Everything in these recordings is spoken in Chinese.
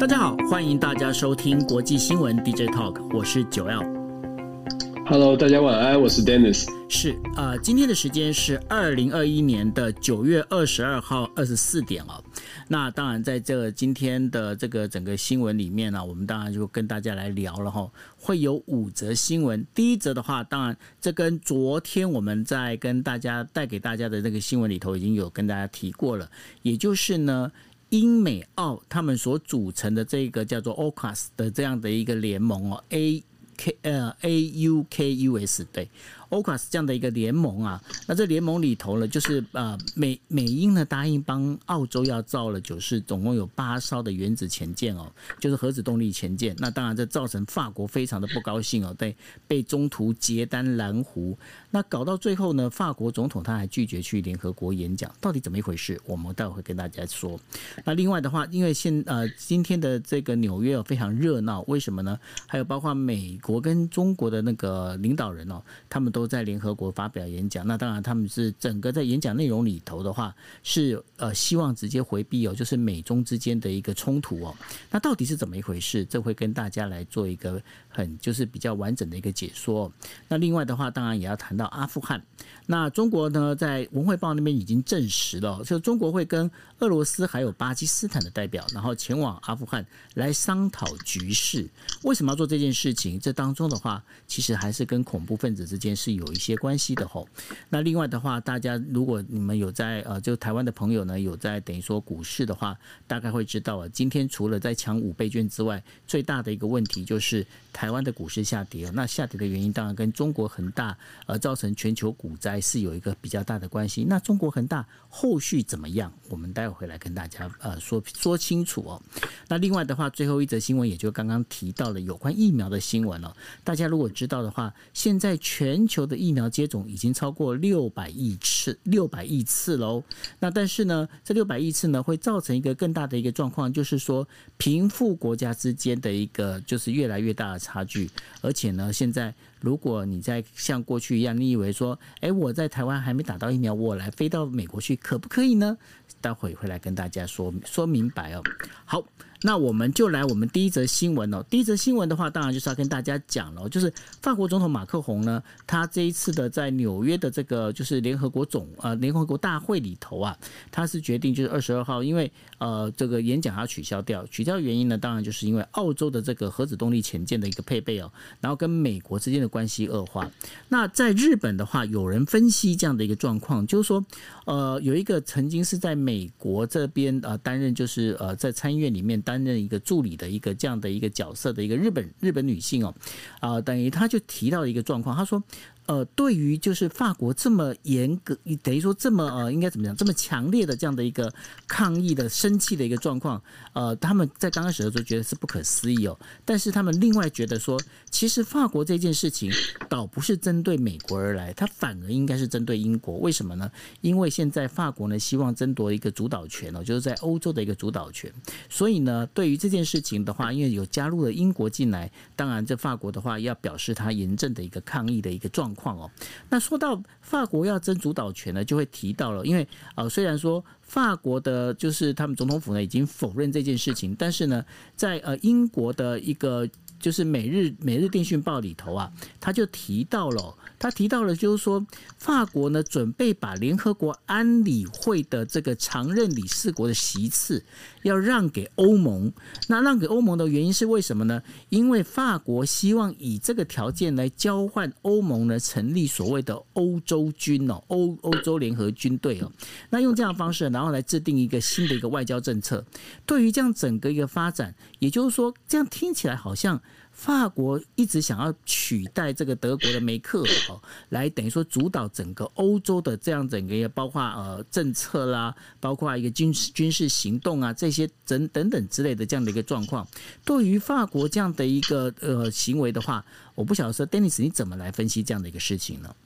大家好，欢迎大家收听国际新闻 DJ Talk，我是九 L。Hello，大家晚安，我是 Dennis。是啊、呃，今天的时间是二零二一年的九月二十二号二十四点哦。那当然，在这个今天的这个整个新闻里面呢、啊，我们当然就跟大家来聊了哈。会有五则新闻，第一则的话，当然这跟昨天我们在跟大家带给大家的那个新闻里头已经有跟大家提过了，也就是呢。英美澳他们所组成的这个叫做 AUKUS 的这样的一个联盟哦，A K 呃 A U K U S 对。Ocas 这样的一个联盟啊，那这联盟里头呢，就是呃美美英呢答应帮澳洲要造了，九是总共有八艘的原子潜舰哦，就是核子动力潜舰。那当然这造成法国非常的不高兴哦，对，被中途结单蓝湖。那搞到最后呢，法国总统他还拒绝去联合国演讲，到底怎么一回事？我们待会会跟大家说。那另外的话，因为现呃今天的这个纽约非常热闹，为什么呢？还有包括美国跟中国的那个领导人哦，他们都。都在联合国发表演讲，那当然他们是整个在演讲内容里头的话，是呃希望直接回避哦，就是美中之间的一个冲突哦。那到底是怎么一回事？这会跟大家来做一个很就是比较完整的一个解说。那另外的话，当然也要谈到阿富汗。那中国呢，在文汇报那边已经证实了，就中国会跟俄罗斯还有巴基斯坦的代表，然后前往阿富汗来商讨局势。为什么要做这件事情？这当中的话，其实还是跟恐怖分子之间是。有一些关系的吼，那另外的话，大家如果你们有在呃，就台湾的朋友呢，有在等于说股市的话，大概会知道啊，今天除了在抢五倍券之外，最大的一个问题就是台湾的股市下跌。那下跌的原因当然跟中国恒大而造成全球股灾是有一个比较大的关系。那中国恒大后续怎么样？我们待会回来跟大家呃说说清楚哦。那另外的话，最后一则新闻也就刚刚提到了有关疫苗的新闻哦。大家如果知道的话，现在全球的疫苗接种已经超过六百亿次，六百亿次喽。那但是呢，这六百亿次呢，会造成一个更大的一个状况，就是说贫富国家之间的一个就是越来越大的差距。而且呢，现在如果你在像过去一样，你以为说，哎，我在台湾还没打到疫苗，我来飞到美国去，可不可以呢？待会会来跟大家说说明白哦。好。那我们就来我们第一则新闻哦。第一则新闻的话，当然就是要跟大家讲了，就是法国总统马克宏呢，他这一次的在纽约的这个就是联合国总呃联合国大会里头啊，他是决定就是二十二号，因为呃这个演讲要取消掉，取消原因呢，当然就是因为澳洲的这个核子动力潜舰的一个配备哦，然后跟美国之间的关系恶化。那在日本的话，有人分析这样的一个状况，就是说呃有一个曾经是在美国这边呃担任就是呃在参议院里面。担任一个助理的一个这样的一个角色的一个日本日本女性哦，啊，等于她就提到一个状况，她说。呃，对于就是法国这么严格，等于说这么呃，应该怎么讲，这么强烈的这样的一个抗议的生气的一个状况，呃，他们在刚开始的时候觉得是不可思议哦，但是他们另外觉得说，其实法国这件事情倒不是针对美国而来，它反而应该是针对英国。为什么呢？因为现在法国呢希望争夺一个主导权哦，就是在欧洲的一个主导权，所以呢，对于这件事情的话，因为有加入了英国进来，当然这法国的话要表示他严正的一个抗议的一个状况。况哦，那说到法国要争主导权呢，就会提到了，因为呃，虽然说法国的，就是他们总统府呢已经否认这件事情，但是呢，在呃英国的一个就是每日每日电讯报里头啊，他就提到了。他提到了，就是说，法国呢准备把联合国安理会的这个常任理事国的席次要让给欧盟。那让给欧盟的原因是为什么呢？因为法国希望以这个条件来交换欧盟呢成立所谓的欧洲军哦，欧欧洲联合军队哦。那用这样方式，然后来制定一个新的一个外交政策。对于这样整个一个发展，也就是说，这样听起来好像。法国一直想要取代这个德国的梅克哦，来等于说主导整个欧洲的这样整个，包括呃政策啦，包括一个军事军事行动啊，这些等等等之类的这样的一个状况。对于法国这样的一个呃行为的话，我不晓得说，Dennis 你怎么来分析这样的一个事情呢？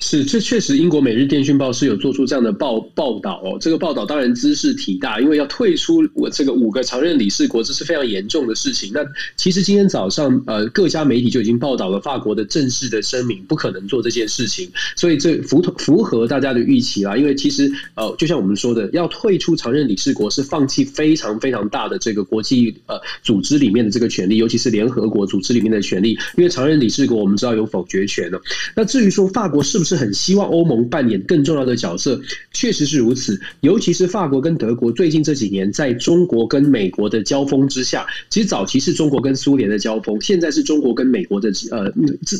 是，这确实，英国《每日电讯报》是有做出这样的报报道哦。这个报道当然兹事体大，因为要退出我这个五个常任理事国，这是非常严重的事情。那其实今天早上，呃，各家媒体就已经报道了法国的正式的声明，不可能做这件事情。所以这符符合大家的预期啦。因为其实，呃，就像我们说的，要退出常任理事国是放弃非常非常大的这个国际呃组织里面的这个权利，尤其是联合国组织里面的权利。因为常任理事国我们知道有否决权呢。那至于说法国是不是？是很希望欧盟扮演更重要的角色，确实是如此。尤其是法国跟德国最近这几年，在中国跟美国的交锋之下，其实早期是中国跟苏联的交锋，现在是中国跟美国的呃，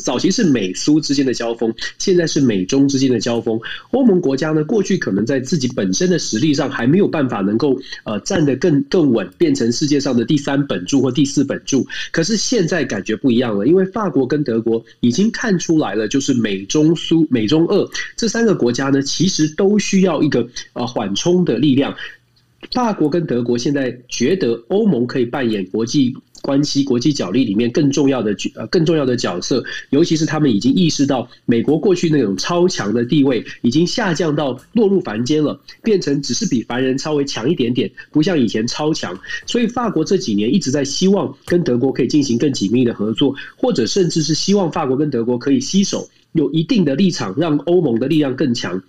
早期是美苏之间的交锋，现在是美中之间的交锋。欧盟国家呢，过去可能在自己本身的实力上还没有办法能够呃站得更更稳，变成世界上的第三本柱或第四本柱。可是现在感觉不一样了，因为法国跟德国已经看出来了，就是美中苏美。美中俄这三个国家呢，其实都需要一个呃缓冲的力量。法国跟德国现在觉得欧盟可以扮演国际关系、国际角力里面更重要的呃更重要的角色，尤其是他们已经意识到美国过去那种超强的地位已经下降到落入凡间了，变成只是比凡人稍微强一点点，不像以前超强。所以法国这几年一直在希望跟德国可以进行更紧密的合作，或者甚至是希望法国跟德国可以携手。有一定的立场，让欧盟的力量更强。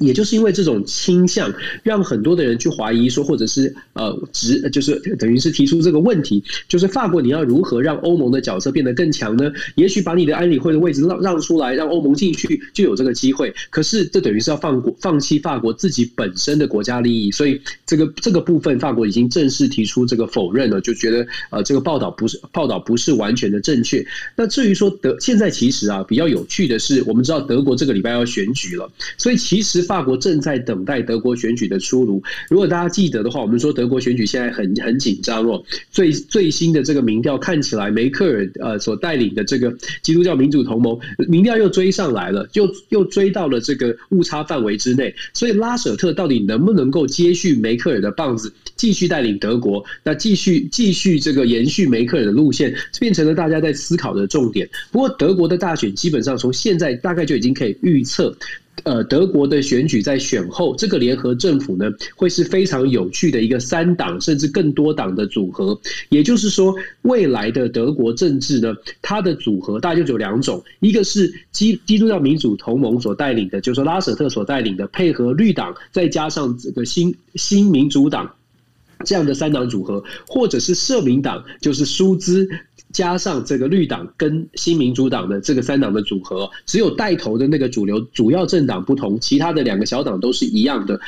也就是因为这种倾向，让很多的人去怀疑说，或者是呃，直就是等于是提出这个问题，就是法国你要如何让欧盟的角色变得更强呢？也许把你的安理会的位置让让出来，让欧盟进去就有这个机会。可是这等于是要放过放弃法国自己本身的国家利益，所以这个这个部分法国已经正式提出这个否认了，就觉得呃这个报道不是报道不是完全的正确。那至于说德现在其实啊比较有趣的是，我们知道德国这个礼拜要选举了，所以其实。法国正在等待德国选举的出炉。如果大家记得的话，我们说德国选举现在很很紧张哦。最最新的这个民调看起来，梅克尔呃所带领的这个基督教民主同盟民调又追上来了，又又追到了这个误差范围之内。所以拉舍特到底能不能够接续梅克尔的棒子，继续带领德国？那继续继续这个延续梅克尔的路线，变成了大家在思考的重点。不过德国的大选基本上从现在大概就已经可以预测。呃，德国的选举在选后，这个联合政府呢，会是非常有趣的一个三党甚至更多党的组合。也就是说，未来的德国政治呢，它的组合大概就只有两种：一个是基基督教民主同盟所带领的，就是拉舍特所带领的，配合绿党，再加上这个新新民主党这样的三党组合，或者是社民党，就是舒兹。加上这个绿党跟新民主党的这个三党的组合，只有带头的那个主流主要政党不同，其他的两个小党都是一样的。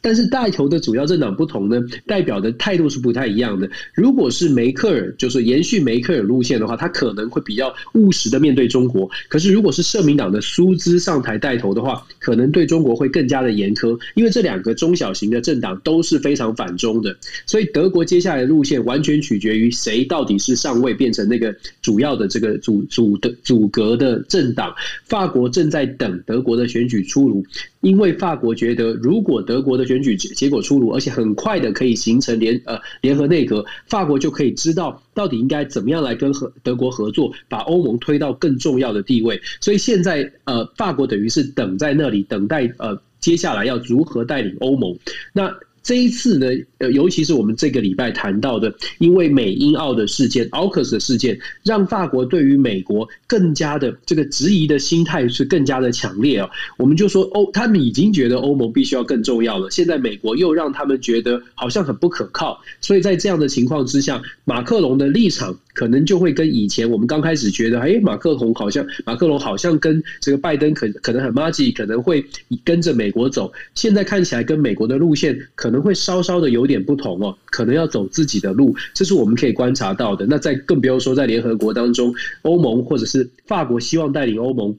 但是带头的主要政党不同呢，代表的态度是不太一样的。如果是梅克尔，就是延续梅克尔路线的话，他可能会比较务实的面对中国。可是如果是社民党的苏兹上台带头的话，可能对中国会更加的严苛，因为这两个中小型的政党都是非常反中的。所以德国接下来的路线完全取决于谁到底是上位变成。那个主要的这个组组的组阁的政党，法国正在等德国的选举出炉，因为法国觉得，如果德国的选举结果出炉，而且很快的可以形成联呃联合内阁，法国就可以知道到底应该怎么样来跟和德国合作，把欧盟推到更重要的地位。所以现在呃，法国等于是等在那里，等待呃接下来要如何带领欧盟。那。这一次呢，呃，尤其是我们这个礼拜谈到的，因为美英澳的事件，AUKUS 的事件，让法国对于美国更加的这个质疑的心态是更加的强烈啊。我们就说欧，他们已经觉得欧盟必须要更重要了，现在美国又让他们觉得好像很不可靠，所以在这样的情况之下，马克龙的立场。可能就会跟以前我们刚开始觉得，哎，马克龙好像马克龙好像跟这个拜登可可能很麻吉，可能会跟着美国走。现在看起来跟美国的路线可能会稍稍的有点不同哦，可能要走自己的路，这是我们可以观察到的。那在更不用说在联合国当中，欧盟或者是法国希望带领欧盟。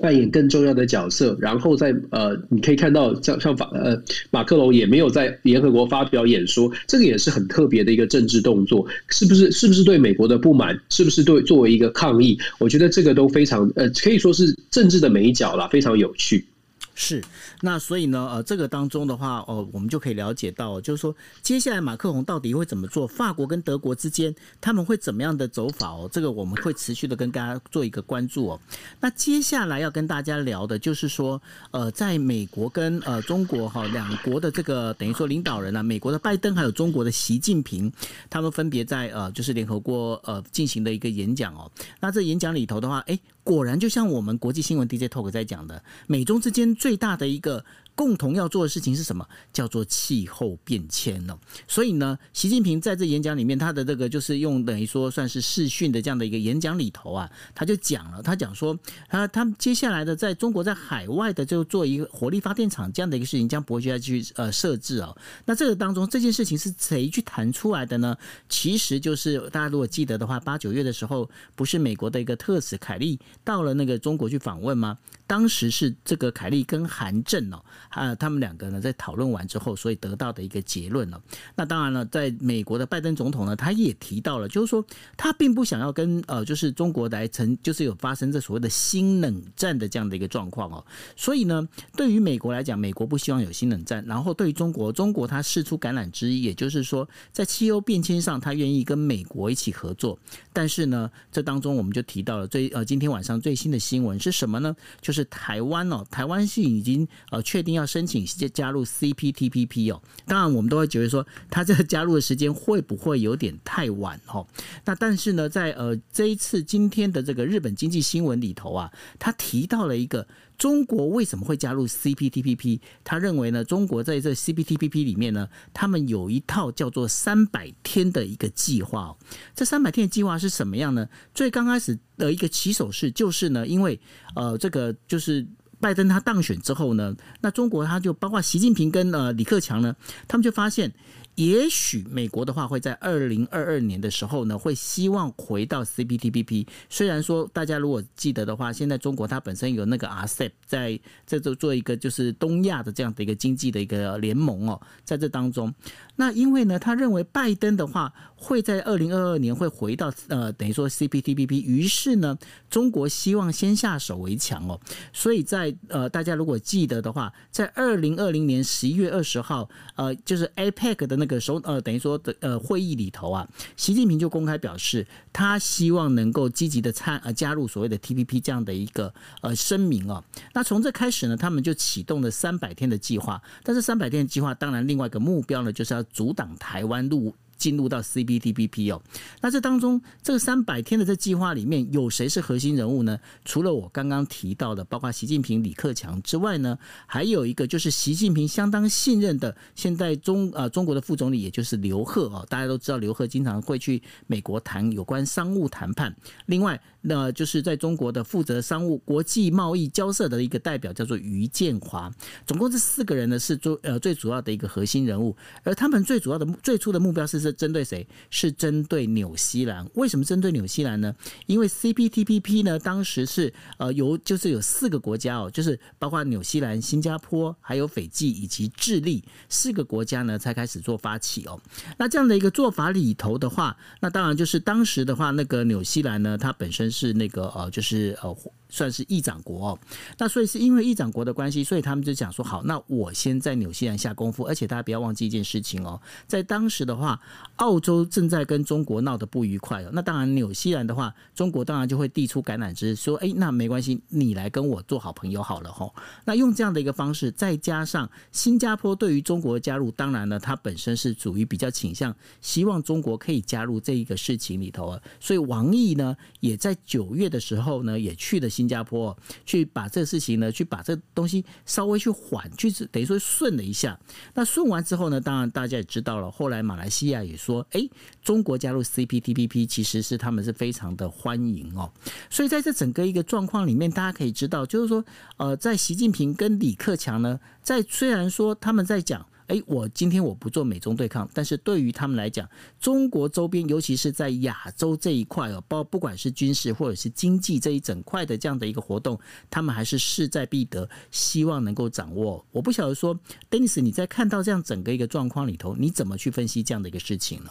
扮演更重要的角色，然后在呃，你可以看到像像法呃马克龙也没有在联合国发表演说，这个也是很特别的一个政治动作，是不是？是不是对美国的不满？是不是对作为一个抗议？我觉得这个都非常呃，可以说是政治的美角啦，非常有趣。是，那所以呢，呃，这个当中的话，哦、呃，我们就可以了解到，就是说，接下来马克宏到底会怎么做？法国跟德国之间他们会怎么样的走法？哦，这个我们会持续的跟大家做一个关注哦。那接下来要跟大家聊的就是说，呃，在美国跟呃中国哈两国的这个等于说领导人呢、美国的拜登还有中国的习近平，他们分别在呃就是联合国呃进行的一个演讲哦。那这演讲里头的话，哎。果然，就像我们国际新闻 DJ Talk 在讲的，美中之间最大的一个。共同要做的事情是什么？叫做气候变迁哦。所以呢，习近平在这演讲里面，他的这个就是用等于说算是视讯的这样的一个演讲里头啊，他就讲了，他讲说，他他接下来的在中国在海外的就做一个火力发电厂这样的一个事情，将不会再去呃设置哦。那这个当中这件事情是谁去谈出来的呢？其实就是大家如果记得的话，八九月的时候，不是美国的一个特使凯利到了那个中国去访问吗？当时是这个凯利跟韩正哦。啊，他们两个呢在讨论完之后，所以得到的一个结论了。那当然了，在美国的拜登总统呢，他也提到了，就是说他并不想要跟呃，就是中国来成，就是有发生这所谓的新冷战的这样的一个状况哦。所以呢，对于美国来讲，美国不希望有新冷战。然后对于中国，中国他释出橄榄枝，也就是说，在气候变迁上，他愿意跟美国一起合作。但是呢，这当中我们就提到了最呃，今天晚上最新的新闻是什么呢？就是台湾哦，台湾是已经呃确定要。申请加入 CPTPP 哦，当然我们都会觉得说，他这个加入的时间会不会有点太晚哦？那但是呢，在呃这一次今天的这个日本经济新闻里头啊，他提到了一个中国为什么会加入 CPTPP？他认为呢，中国在这 CPTPP 里面呢，他们有一套叫做三百天的一个计划哦。这三百天的计划是什么样呢？最刚开始的一个起手式就是呢，因为呃这个就是。拜登他当选之后呢，那中国他就包括习近平跟呃李克强呢，他们就发现。也许美国的话会在二零二二年的时候呢，会希望回到 CPTPP。虽然说大家如果记得的话，现在中国它本身有那个 RCEP，在在做做一个就是东亚的这样的一个经济的一个联盟哦，在这当中，那因为呢，他认为拜登的话会在二零二二年会回到呃等于说 CPTPP，于是呢，中国希望先下手为强哦，所以在呃大家如果记得的话，在二零二零年十一月二十号，呃，就是 APEC 的。那个首呃，等于说的呃会议里头啊，习近平就公开表示，他希望能够积极的参呃加入所谓的 TPP 这样的一个呃声明啊。那从这开始呢，他们就启动了三百天的计划。但是三百天的计划，当然另外一个目标呢，就是要阻挡台湾入。进入到 C B T P P 哦，那这当中这三百天的这计划里面有谁是核心人物呢？除了我刚刚提到的，包括习近平、李克强之外呢，还有一个就是习近平相当信任的现在中啊中国的副总理，也就是刘鹤哦。大家都知道刘鹤经常会去美国谈有关商务谈判。另外，那就是在中国的负责商务、国际贸易交涉的一个代表叫做于建华。总共这四个人呢是最呃最主要的一个核心人物，而他们最主要的最初的目标是是。针对谁？是针对纽西兰。为什么针对纽西兰呢？因为 CPTPP 呢，当时是呃由就是有四个国家哦，就是包括纽西兰、新加坡、还有斐济以及智利四个国家呢，才开始做发起哦。那这样的一个做法里头的话，那当然就是当时的话，那个纽西兰呢，它本身是那个呃，就是呃。算是议长国哦，那所以是因为议长国的关系，所以他们就讲说好，那我先在纽西兰下功夫，而且大家不要忘记一件事情哦，在当时的话，澳洲正在跟中国闹得不愉快哦，那当然纽西兰的话，中国当然就会递出橄榄枝，说哎，那没关系，你来跟我做好朋友好了吼。那用这样的一个方式，再加上新加坡对于中国的加入，当然呢，它本身是属于比较倾向希望中国可以加入这一个事情里头啊，所以王毅呢，也在九月的时候呢，也去了新。新加坡去把这事情呢，去把这东西稍微去缓，去等于说顺了一下。那顺完之后呢，当然大家也知道了。后来马来西亚也说，哎，中国加入 CPTPP 其实是他们是非常的欢迎哦。所以在这整个一个状况里面，大家可以知道，就是说，呃，在习近平跟李克强呢，在虽然说他们在讲。哎，我今天我不做美中对抗，但是对于他们来讲，中国周边，尤其是在亚洲这一块哦，包不管是军事或者是经济这一整块的这样的一个活动，他们还是势在必得，希望能够掌握。我不晓得说，Dennis，你在看到这样整个一个状况里头，你怎么去分析这样的一个事情呢？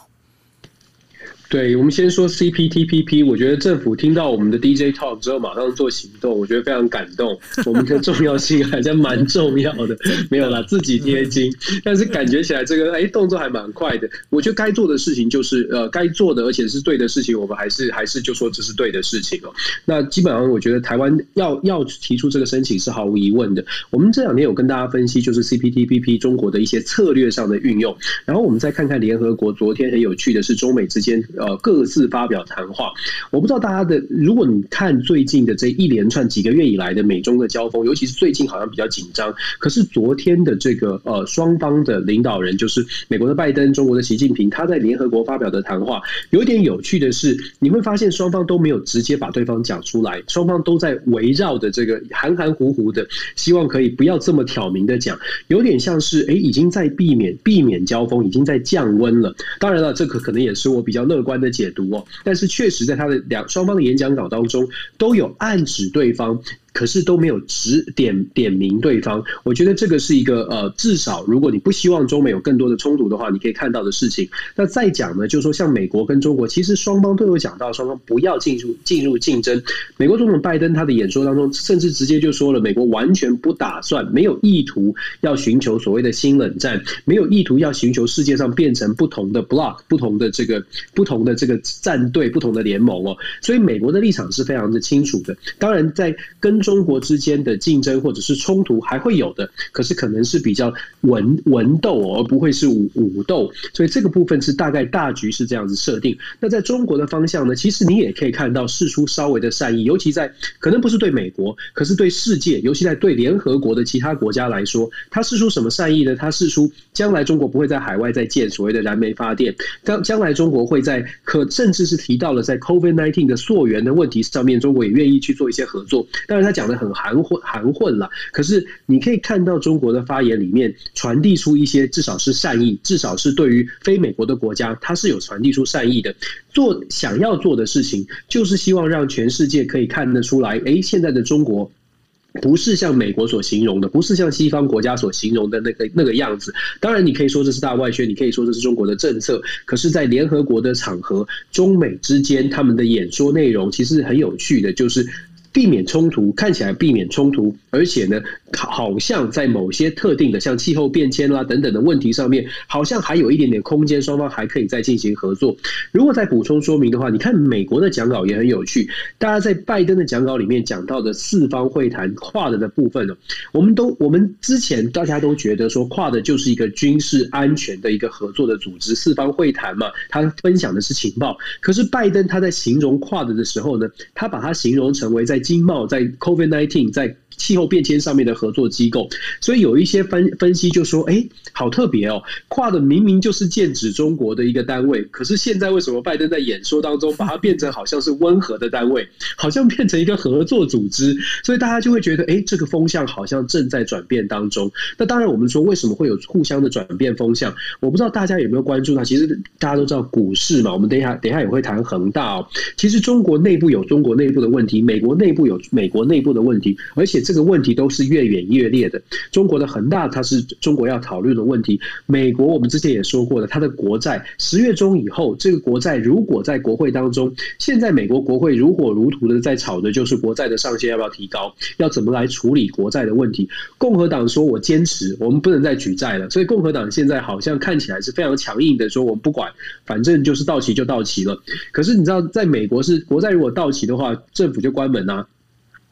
对，我们先说 CPTPP，我觉得政府听到我们的 DJ talk 之后，马上做行动，我觉得非常感动。我们的重要性还是蛮重要的，没有啦，自己贴金，但是感觉起来这个哎动作还蛮快的。我觉得该做的事情就是呃该做的，而且是对的事情，我们还是还是就说这是对的事情哦。那基本上我觉得台湾要要提出这个申请是毫无疑问的。我们这两天有跟大家分析，就是 CPTPP 中国的一些策略上的运用，然后我们再看看联合国昨天很有趣的是中美之间。呃，各自发表谈话。我不知道大家的，如果你看最近的这一连串几个月以来的美中的交锋，尤其是最近好像比较紧张。可是昨天的这个呃双方的领导人，就是美国的拜登、中国的习近平，他在联合国发表的谈话，有点有趣的是，你会发现双方都没有直接把对方讲出来，双方都在围绕的这个含含糊糊的，希望可以不要这么挑明的讲，有点像是哎，已经在避免避免交锋，已经在降温了。当然了，这个可能也是我比较乐观。的解读哦，但是确实在他的两双方的演讲稿当中都有暗指对方。可是都没有指点点名对方，我觉得这个是一个呃，至少如果你不希望中美有更多的冲突的话，你可以看到的事情。那再讲呢，就是说像美国跟中国，其实双方都有讲到，双方不要进入进入竞争。美国总统拜登他的演说当中，甚至直接就说了，美国完全不打算，没有意图要寻求所谓的新冷战，没有意图要寻求世界上变成不同的 block，不同的这个不同的这个战队，不同的联盟哦。所以美国的立场是非常的清楚的。当然，在跟中国之间的竞争或者是冲突还会有的，可是可能是比较文文斗，而不会是武武斗，所以这个部分是大概大局是这样子设定。那在中国的方向呢，其实你也可以看到释出稍微的善意，尤其在可能不是对美国，可是对世界，尤其在对联合国的其他国家来说，他释出什么善意呢？他释出将来中国不会在海外再建所谓的燃煤发电，将将来中国会在可甚至是提到了在 COVID-19 的溯源的问题上面，中国也愿意去做一些合作。当然，他讲的很。含混含混了，可是你可以看到中国的发言里面传递出一些至少是善意，至少是对于非美国的国家，它是有传递出善意的。做想要做的事情，就是希望让全世界可以看得出来，诶，现在的中国不是像美国所形容的，不是像西方国家所形容的那个那个样子。当然，你可以说这是大外宣，你可以说这是中国的政策。可是，在联合国的场合，中美之间他们的演说内容其实很有趣的，就是。避免冲突，看起来避免冲突，而且呢，好像在某些特定的像气候变迁啦等等的问题上面，好像还有一点点空间，双方还可以再进行合作。如果再补充说明的话，你看美国的讲稿也很有趣，大家在拜登的讲稿里面讲到的四方会谈跨的的部分呢，我们都我们之前大家都觉得说跨的就是一个军事安全的一个合作的组织，四方会谈嘛，他分享的是情报。可是拜登他在形容跨的的时候呢，他把它形容成为在经贸在 COVID-19 在气候变迁上面的合作机构，所以有一些分分析就说：“哎，好特别哦，跨的明明就是剑指中国的一个单位，可是现在为什么拜登在演说当中 把它变成好像是温和的单位，好像变成一个合作组织？所以大家就会觉得，哎，这个风向好像正在转变当中。那当然，我们说为什么会有互相的转变风向？我不知道大家有没有关注到，其实大家都知道股市嘛，我们等一下等一下也会谈恒大哦。其实中国内部有中国内部的问题，美国内部有美国内部的问题，而且这这个问题都是越演越烈的。中国的恒大，它是中国要讨论的问题。美国，我们之前也说过了，它的国债十月中以后，这个国债如果在国会当中，现在美国国会如火如荼的在吵的就是国债的上限要不要提高，要怎么来处理国债的问题。共和党说，我坚持，我们不能再举债了。所以共和党现在好像看起来是非常强硬的，说我们不管，反正就是到期就到期了。可是你知道，在美国是国债如果到期的话，政府就关门啊。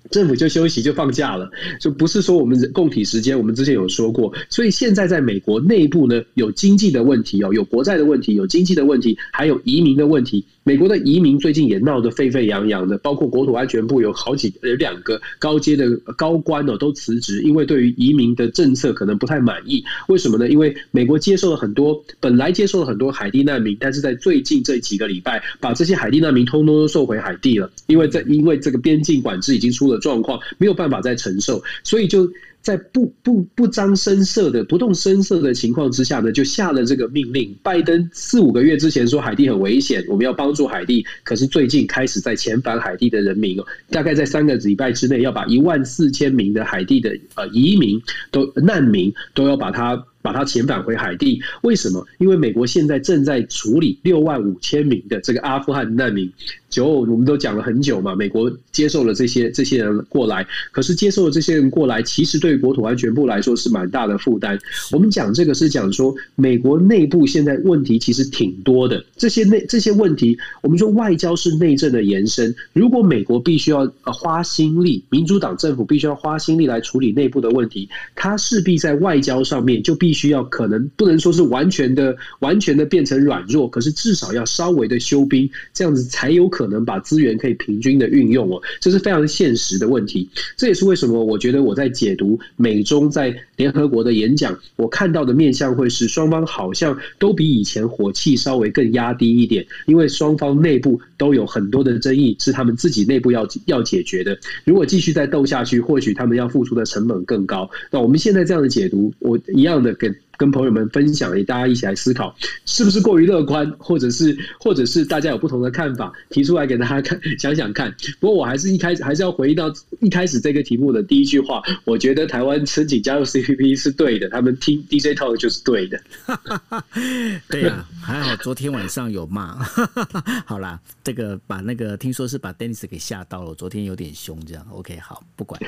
政府就休息就放假了，就不是说我们共体时间。我们之前有说过，所以现在在美国内部呢，有经济的问题哦，有国债的问题，有经济的问题，还有移民的问题。美国的移民最近也闹得沸沸扬扬的，包括国土安全部有好几有两个高阶的高官哦都辞职，因为对于移民的政策可能不太满意。为什么呢？因为美国接受了很多本来接受了很多海地难民，但是在最近这几个礼拜，把这些海地难民通通都送回海地了，因为在因为这个边境管制已经出了状况，没有办法再承受，所以就。在不不不张声色的不动声色的情况之下呢，就下了这个命令。拜登四五个月之前说海地很危险，我们要帮助海地，可是最近开始在遣返海地的人民哦，大概在三个礼拜之内要把一万四千名的海地的呃移民都难民都要把他把他遣返回海地。为什么？因为美国现在正在处理六万五千名的这个阿富汗难民。九，我们都讲了很久嘛，美国接受了这些这些人过来，可是接受了这些人过来，其实对国土安全部来说是蛮大的负担。我们讲这个是讲说，美国内部现在问题其实挺多的，这些内这些问题，我们说外交是内政的延伸。如果美国必须要花心力，民主党政府必须要花心力来处理内部的问题，它势必在外交上面就必必须要可能不能说是完全的完全的变成软弱，可是至少要稍微的休兵，这样子才有可。能把资源可以平均的运用哦，这是非常现实的问题。这也是为什么我觉得我在解读美中在联合国的演讲，我看到的面向会是双方好像都比以前火气稍微更压低一点，因为双方内部都有很多的争议是他们自己内部要要解决的。如果继续再斗下去，或许他们要付出的成本更高。那我们现在这样的解读，我一样的跟。跟朋友们分享，也大家一起来思考，是不是过于乐观，或者是，或者是大家有不同的看法，提出来给大家看，想想看。不过我还是一开始还是要回忆到一开始这个题目的第一句话，我觉得台湾申请加入 CPP 是对的，他们听 DJ Talk 就是对的。对、啊，还好昨天晚上有骂。好啦，这个把那个听说是把 Dennis 给吓到了，昨天有点凶，这样 OK 好，不管。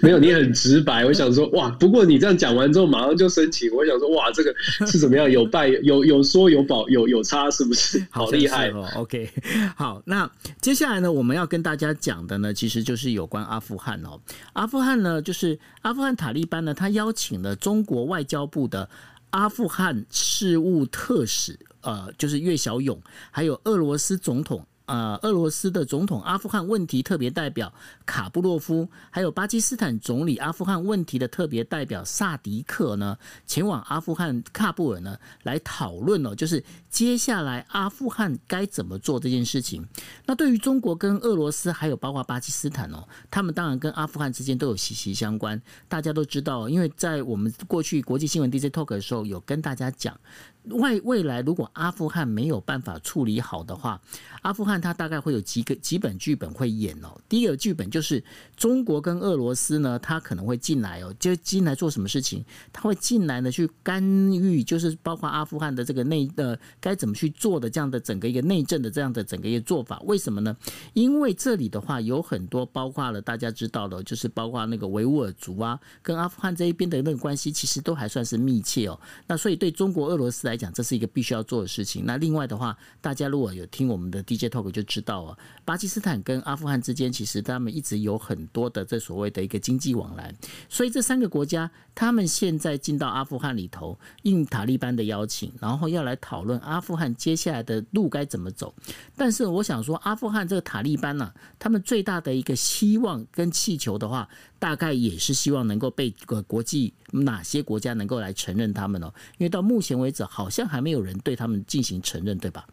没有，你很直白，我想说哇，不过你这样讲完之后，马上就生。我想说，哇，这个是怎么样？有败有有说有保有有差，是不是？好厉害哦！OK，好，那接下来呢，我们要跟大家讲的呢，其实就是有关阿富汗哦。阿富汗呢，就是阿富汗塔利班呢，他邀请了中国外交部的阿富汗事务特使，呃，就是岳小勇，还有俄罗斯总统。呃，俄罗斯的总统阿富汗问题特别代表卡布洛夫，还有巴基斯坦总理阿富汗问题的特别代表萨迪克呢，前往阿富汗喀布尔呢来讨论哦，就是接下来阿富汗该怎么做这件事情。那对于中国跟俄罗斯，还有包括巴基斯坦哦，他们当然跟阿富汗之间都有息息相关。大家都知道，因为在我们过去国际新闻 DJ Talk 的时候，有跟大家讲。未未来，如果阿富汗没有办法处理好的话，阿富汗它大概会有几个几本剧本会演哦。第一个剧本就是中国跟俄罗斯呢，它可能会进来哦，就进来做什么事情？它会进来呢去干预，就是包括阿富汗的这个内呃该怎么去做的这样的整个一个内政的这样的整个一个做法。为什么呢？因为这里的话有很多包括了大家知道的，就是包括那个维吾尔族啊，跟阿富汗这一边的那个关系其实都还算是密切哦。那所以对中国俄罗斯来讲，这是一个必须要做的事情。那另外的话，大家如果有听我们的 DJ Talk 就知道啊，巴基斯坦跟阿富汗之间，其实他们一直有很多的这所谓的一个经济往来。所以这三个国家，他们现在进到阿富汗里头，应塔利班的邀请，然后要来讨论阿富汗接下来的路该怎么走。但是我想说，阿富汗这个塔利班呢、他们最大的一个希望跟气球的话，大概也是希望能够被国际哪些国家能够来承认他们哦，因为到目前为止好像还没有人对他们进行承认，对吧？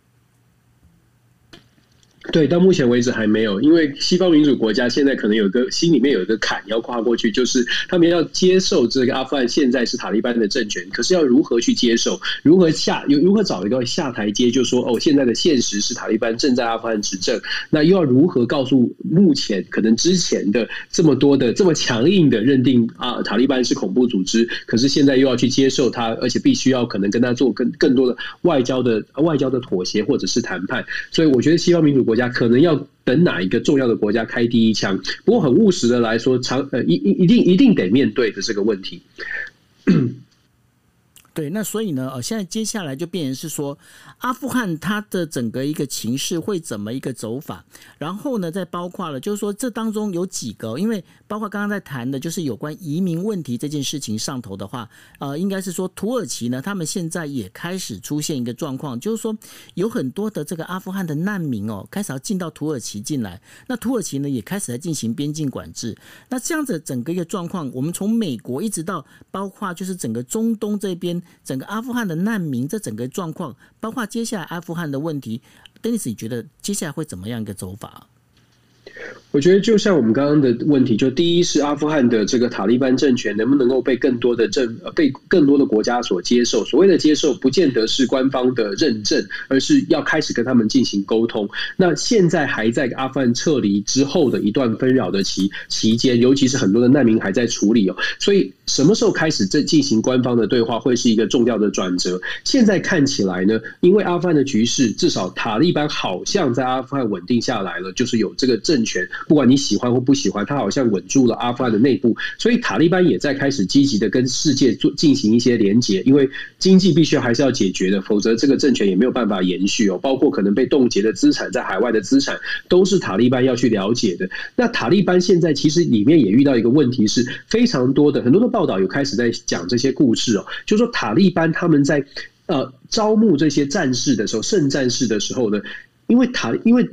对，到目前为止还没有，因为西方民主国家现在可能有个心里面有一个坎要跨过去，就是他们要接受这个阿富汗现在是塔利班的政权，可是要如何去接受，如何下又如何找一个下台阶，就说哦，现在的现实是塔利班正在阿富汗执政，那又要如何告诉目前可能之前的这么多的这么强硬的认定啊，塔利班是恐怖组织，可是现在又要去接受他，而且必须要可能跟他做更更多的外交的外交的妥协或者是谈判，所以我觉得西方民主国家可能要等哪一个重要的国家开第一枪，不过很务实的来说，长呃一一一定一定得面对的这个问题。对，那所以呢，呃，现在接下来就变成是说，阿富汗它的整个一个情势会怎么一个走法？然后呢，再包括了，就是说这当中有几个，因为包括刚刚在谈的，就是有关移民问题这件事情上头的话，呃，应该是说土耳其呢，他们现在也开始出现一个状况，就是说有很多的这个阿富汗的难民哦，开始要进到土耳其进来，那土耳其呢也开始在进行边境管制，那这样子整个一个状况，我们从美国一直到包括就是整个中东这边。整个阿富汗的难民，这整个状况，包括接下来阿富汗的问题，Dennis，你觉得接下来会怎么样一个走法？我觉得就像我们刚刚的问题，就第一是阿富汗的这个塔利班政权能不能够被更多的政被更多的国家所接受？所谓的接受，不见得是官方的认证，而是要开始跟他们进行沟通。那现在还在阿富汗撤离之后的一段纷扰的期期间，尤其是很多的难民还在处理哦，所以什么时候开始这进行官方的对话，会是一个重要的转折。现在看起来呢，因为阿富汗的局势，至少塔利班好像在阿富汗稳定下来了，就是有这个政权。不管你喜欢或不喜欢，他好像稳住了阿富汗的内部，所以塔利班也在开始积极的跟世界做进行一些连结，因为经济必须还是要解决的，否则这个政权也没有办法延续哦。包括可能被冻结的资产，在海外的资产，都是塔利班要去了解的。那塔利班现在其实里面也遇到一个问题，是非常多的很多的报道有开始在讲这些故事哦，就是说塔利班他们在呃招募这些战士的时候，圣战士的时候呢，因为塔因为。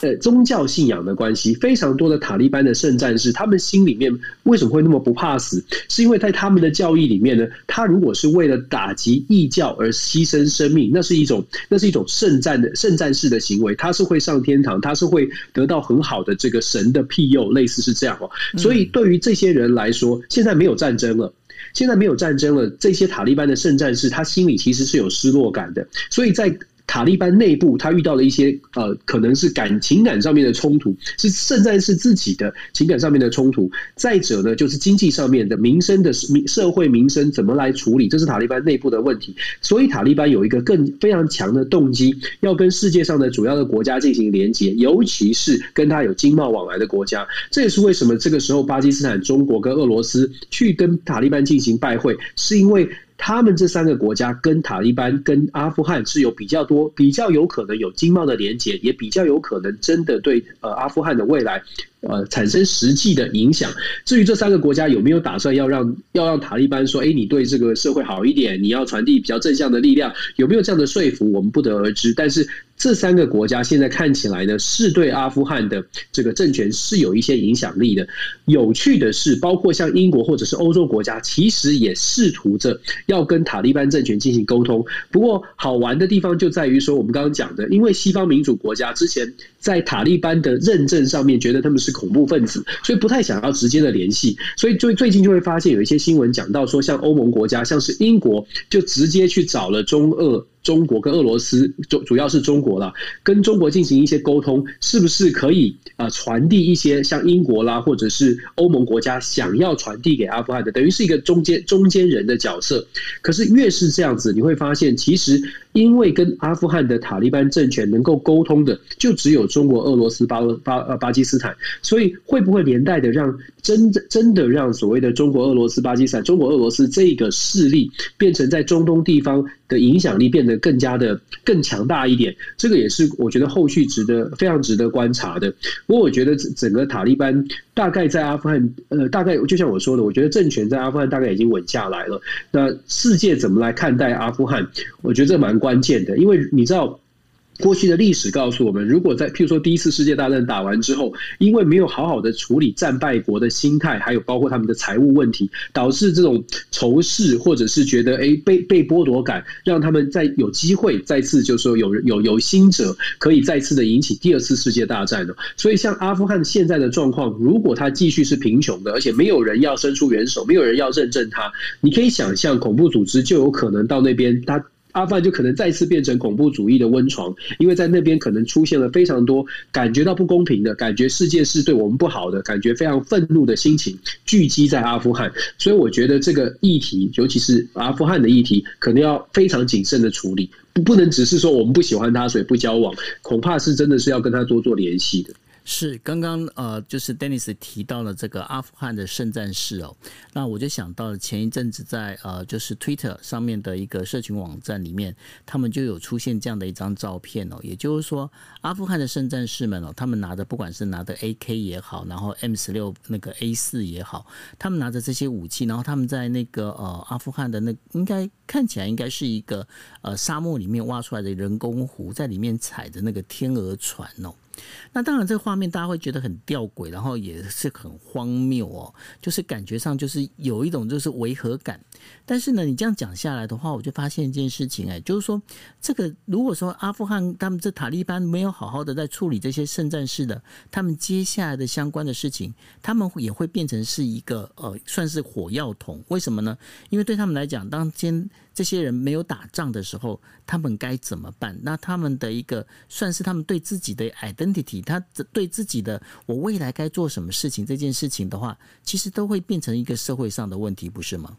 呃，宗教信仰的关系，非常多的塔利班的圣战士，他们心里面为什么会那么不怕死？是因为在他们的教义里面呢，他如果是为了打击异教而牺牲生命，那是一种那是一种圣战的圣战士的行为，他是会上天堂，他是会得到很好的这个神的庇佑，类似是这样哦。所以对于这些人来说，现在没有战争了，现在没有战争了，这些塔利班的圣战士，他心里其实是有失落感的，所以在。塔利班内部，他遇到了一些呃，可能是感情感上面的冲突，是甚至是自己的情感上面的冲突。再者呢，就是经济上面的民生的民社会民生怎么来处理，这是塔利班内部的问题。所以塔利班有一个更非常强的动机，要跟世界上的主要的国家进行连接，尤其是跟他有经贸往来的国家。这也是为什么这个时候巴基斯坦、中国跟俄罗斯去跟塔利班进行拜会，是因为。他们这三个国家跟塔利班、跟阿富汗是有比较多、比较有可能有经贸的连结，也比较有可能真的对呃阿富汗的未来。呃，产生实际的影响。至于这三个国家有没有打算要让要让塔利班说，哎，你对这个社会好一点，你要传递比较正向的力量，有没有这样的说服，我们不得而知。但是这三个国家现在看起来呢，是对阿富汗的这个政权是有一些影响力的。有趣的是，包括像英国或者是欧洲国家，其实也试图着要跟塔利班政权进行沟通。不过好玩的地方就在于说，我们刚刚讲的，因为西方民主国家之前在塔利班的认证上面觉得他们是。恐怖分子，所以不太想要直接的联系，所以最最近就会发现有一些新闻讲到说，像欧盟国家，像是英国，就直接去找了中俄。中国跟俄罗斯主主要是中国啦，跟中国进行一些沟通，是不是可以啊传递一些像英国啦或者是欧盟国家想要传递给阿富汗的，等于是一个中间中间人的角色。可是越是这样子，你会发现，其实因为跟阿富汗的塔利班政权能够沟通的，就只有中国、俄罗斯、巴巴呃巴基斯坦，所以会不会连带的让真的真的让所谓的中国、俄罗斯、巴基斯坦、中国、俄罗斯这个势力变成在中东地方的影响力变得更加的更强大一点，这个也是我觉得后续值得非常值得观察的。不过我觉得整个塔利班大概在阿富汗，呃，大概就像我说的，我觉得政权在阿富汗大概已经稳下来了。那世界怎么来看待阿富汗？我觉得这蛮关键的，因为你知道。过去的历史告诉我们，如果在譬如说第一次世界大战打完之后，因为没有好好的处理战败国的心态，还有包括他们的财务问题，导致这种仇视或者是觉得哎被被剥夺感，让他们在有机会再次就是说有有有心者可以再次的引起第二次世界大战的。所以像阿富汗现在的状况，如果他继续是贫穷的，而且没有人要伸出援手，没有人要认证他，你可以想象恐怖组织就有可能到那边他。阿富汗就可能再次变成恐怖主义的温床，因为在那边可能出现了非常多感觉到不公平的感觉，世界是对我们不好的感觉，非常愤怒的心情聚集在阿富汗，所以我觉得这个议题，尤其是阿富汗的议题，可能要非常谨慎的处理，不不能只是说我们不喜欢他，所以不交往，恐怕是真的是要跟他多做联系的。是刚刚呃，就是 Dennis 提到了这个阿富汗的圣战士哦，那我就想到了前一阵子在呃，就是 Twitter 上面的一个社群网站里面，他们就有出现这样的一张照片哦，也就是说阿富汗的圣战士们哦，他们拿的不管是拿的 AK 也好，然后 M 十六那个 A 四也好，他们拿着这些武器，然后他们在那个呃阿富汗的那应该看起来应该是一个呃沙漠里面挖出来的人工湖，在里面踩着那个天鹅船哦。那当然，这个画面大家会觉得很吊诡，然后也是很荒谬哦，就是感觉上就是有一种就是违和感。但是呢，你这样讲下来的话，我就发现一件事情，哎，就是说这个如果说阿富汗他们这塔利班没有好好的在处理这些圣战士的，他们接下来的相关的事情，他们也会变成是一个呃，算是火药桶。为什么呢？因为对他们来讲，当今这些人没有打仗的时候，他们该怎么办？那他们的一个算是他们对自己的 identity，他对自己的我未来该做什么事情这件事情的话，其实都会变成一个社会上的问题，不是吗？